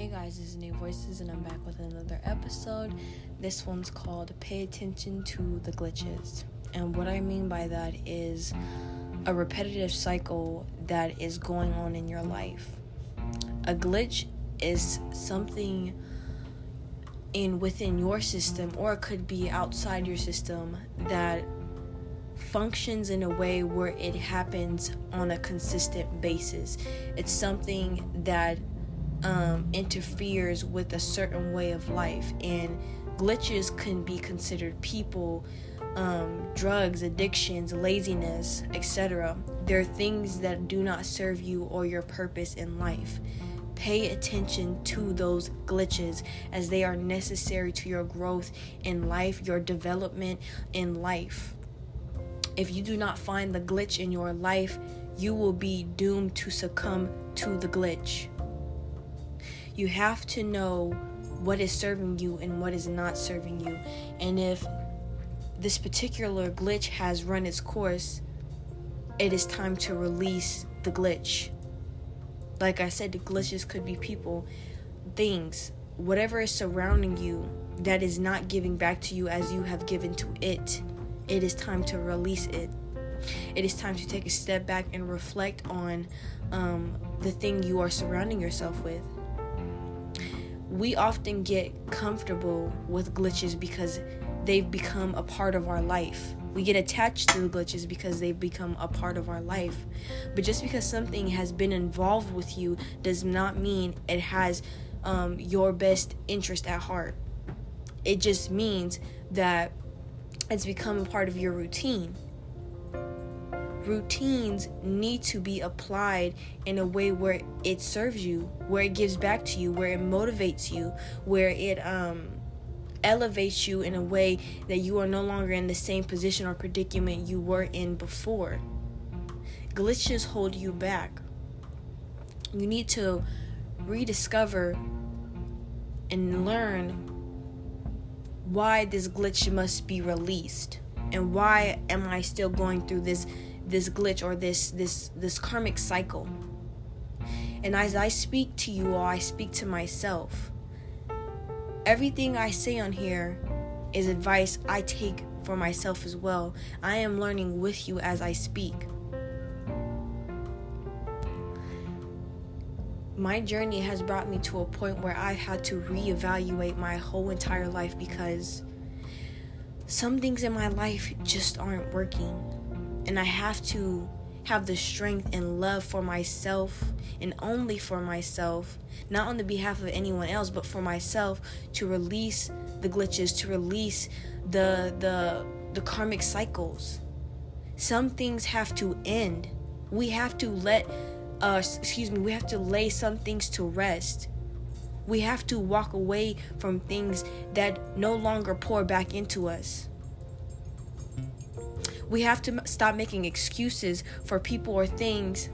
Hey guys, this is New Voices, and I'm back with another episode. This one's called Pay Attention to the Glitches. And what I mean by that is a repetitive cycle that is going on in your life. A glitch is something in within your system or it could be outside your system that functions in a way where it happens on a consistent basis. It's something that um, interferes with a certain way of life, and glitches can be considered people, um, drugs, addictions, laziness, etc. They're things that do not serve you or your purpose in life. Pay attention to those glitches as they are necessary to your growth in life, your development in life. If you do not find the glitch in your life, you will be doomed to succumb to the glitch. You have to know what is serving you and what is not serving you. And if this particular glitch has run its course, it is time to release the glitch. Like I said, the glitches could be people, things, whatever is surrounding you that is not giving back to you as you have given to it. It is time to release it. It is time to take a step back and reflect on um, the thing you are surrounding yourself with we often get comfortable with glitches because they've become a part of our life. We get attached to the glitches because they've become a part of our life. But just because something has been involved with you does not mean it has um, your best interest at heart. It just means that it's become a part of your routine routines need to be applied in a way where it serves you, where it gives back to you, where it motivates you, where it um elevates you in a way that you are no longer in the same position or predicament you were in before. Glitches hold you back. You need to rediscover and learn why this glitch must be released and why am I still going through this this glitch or this this this karmic cycle. And as I speak to you all, I speak to myself. Everything I say on here is advice I take for myself as well. I am learning with you as I speak. My journey has brought me to a point where I've had to reevaluate my whole entire life because some things in my life just aren't working and I have to have the strength and love for myself and only for myself, not on the behalf of anyone else, but for myself to release the glitches, to release the the the karmic cycles. Some things have to end. We have to let uh, us, excuse me, we have to lay some things to rest. We have to walk away from things that no longer pour back into us. We have to stop making excuses for people or things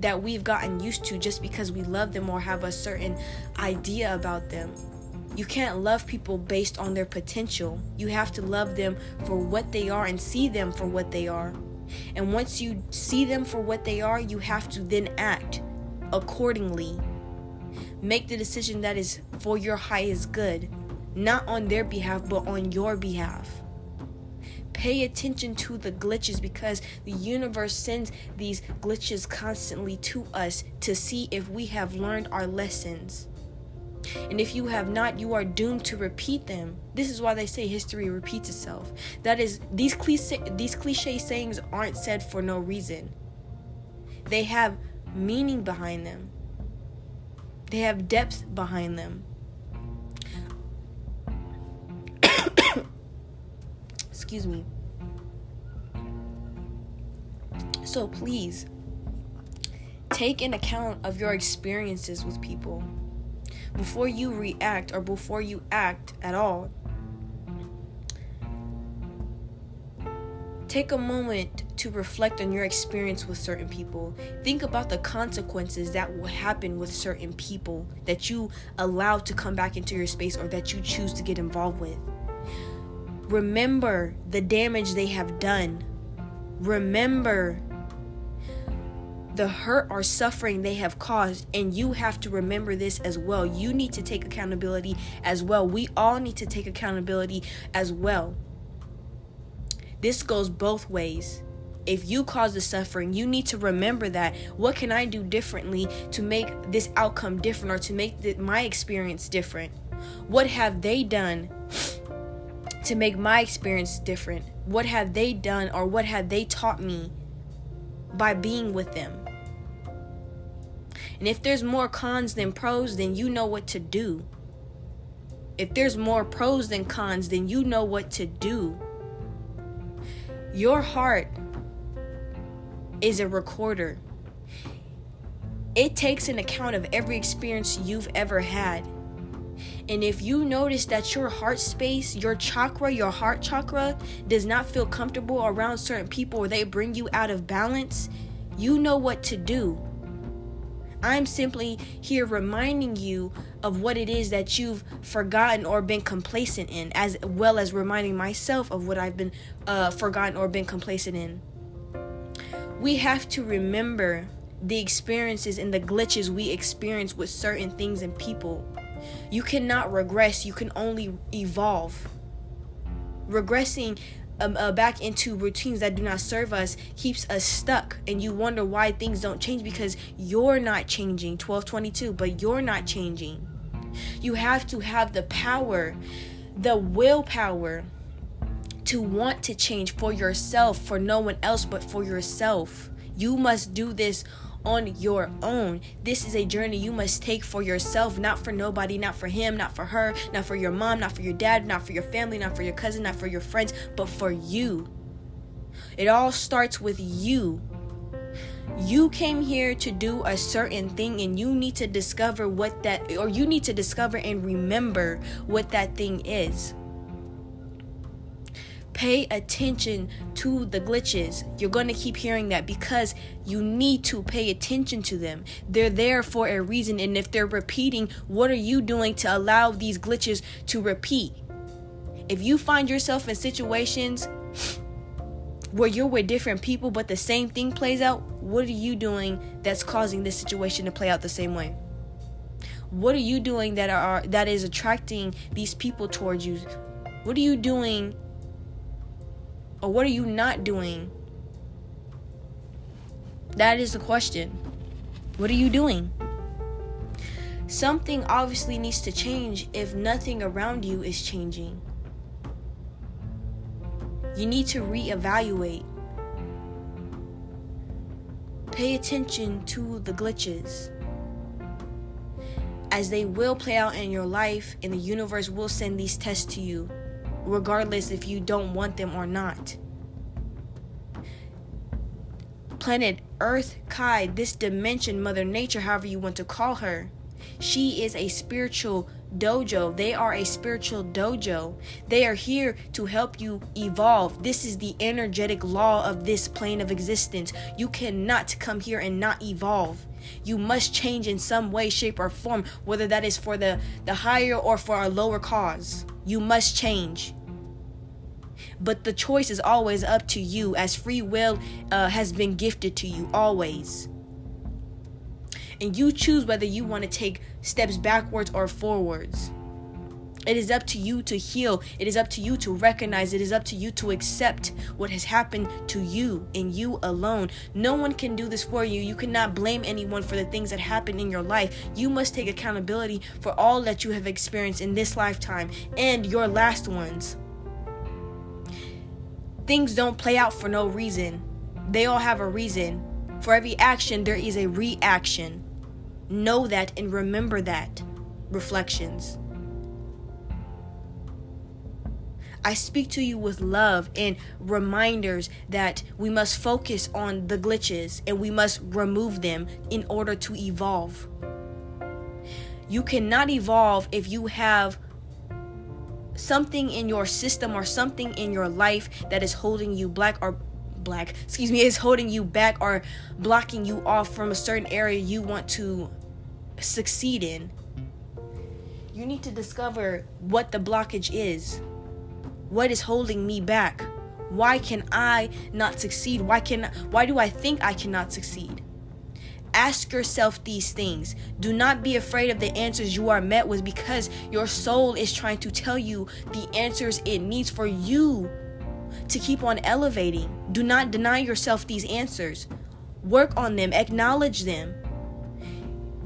that we've gotten used to just because we love them or have a certain idea about them. You can't love people based on their potential. You have to love them for what they are and see them for what they are. And once you see them for what they are, you have to then act accordingly. Make the decision that is for your highest good, not on their behalf, but on your behalf. Pay attention to the glitches because the universe sends these glitches constantly to us to see if we have learned our lessons. And if you have not, you are doomed to repeat them. This is why they say history repeats itself. That is, these cliche, these cliche sayings aren't said for no reason. They have meaning behind them. They have depth behind them. Excuse me. So please take an account of your experiences with people before you react or before you act at all. Take a moment to reflect on your experience with certain people. Think about the consequences that will happen with certain people that you allow to come back into your space or that you choose to get involved with. Remember the damage they have done. Remember the hurt or suffering they have caused. And you have to remember this as well. You need to take accountability as well. We all need to take accountability as well. This goes both ways. If you cause the suffering, you need to remember that. What can I do differently to make this outcome different or to make my experience different? What have they done to make my experience different? What have they done or what have they taught me by being with them? And if there's more cons than pros, then you know what to do. If there's more pros than cons, then you know what to do. Your heart is a recorder. It takes an account of every experience you've ever had. And if you notice that your heart space, your chakra, your heart chakra, does not feel comfortable around certain people or they bring you out of balance, you know what to do. I'm simply here reminding you of what it is that you've forgotten or been complacent in, as well as reminding myself of what I've been uh, forgotten or been complacent in. We have to remember the experiences and the glitches we experience with certain things and people. You cannot regress, you can only evolve. Regressing um, uh, back into routines that do not serve us keeps us stuck and you wonder why things don't change because you're not changing. 1222 but you're not changing. You have to have the power the willpower to want to change for yourself for no one else but for yourself. You must do this on your own. This is a journey you must take for yourself, not for nobody, not for him, not for her, not for your mom, not for your dad, not for your family, not for your cousin, not for your friends, but for you. It all starts with you. You came here to do a certain thing and you need to discover what that or you need to discover and remember what that thing is. Pay attention to the glitches. You're going to keep hearing that because you need to pay attention to them. They're there for a reason. And if they're repeating, what are you doing to allow these glitches to repeat? If you find yourself in situations where you're with different people but the same thing plays out, what are you doing that's causing this situation to play out the same way? What are you doing that are that is attracting these people towards you? What are you doing or what are you not doing? That is the question. What are you doing? Something obviously needs to change if nothing around you is changing. You need to reevaluate. Pay attention to the glitches. As they will play out in your life, and the universe will send these tests to you regardless if you don't want them or not. Planet Earth Gaia, this dimension, Mother Nature, however you want to call her, she is a spiritual dojo. They are a spiritual dojo. They are here to help you evolve. This is the energetic law of this plane of existence. You cannot come here and not evolve. You must change in some way, shape, or form, whether that is for the, the higher or for a lower cause. You must change. But the choice is always up to you, as free will uh, has been gifted to you, always. And you choose whether you want to take steps backwards or forwards. It is up to you to heal. It is up to you to recognize. It is up to you to accept what has happened to you and you alone. No one can do this for you. You cannot blame anyone for the things that happen in your life. You must take accountability for all that you have experienced in this lifetime and your last ones. Things don't play out for no reason, they all have a reason. For every action, there is a reaction. Know that and remember that. Reflections. I speak to you with love and reminders that we must focus on the glitches and we must remove them in order to evolve. You cannot evolve if you have something in your system or something in your life that is holding you black or black, excuse me, is holding you back or blocking you off from a certain area you want to succeed in. You need to discover what the blockage is. What is holding me back? Why can I not succeed? Why can why do I think I cannot succeed? Ask yourself these things. Do not be afraid of the answers you are met with because your soul is trying to tell you the answers it needs for you to keep on elevating. Do not deny yourself these answers. Work on them, acknowledge them.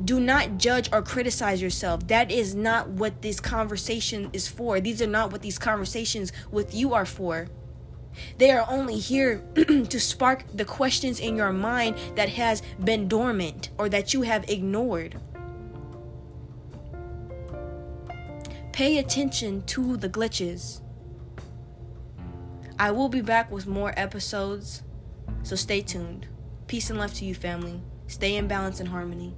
Do not judge or criticize yourself. That is not what this conversation is for. These are not what these conversations with you are for. They are only here to spark the questions in your mind that has been dormant or that you have ignored. Pay attention to the glitches. I will be back with more episodes, so stay tuned. Peace and love to you, family. Stay in balance and harmony.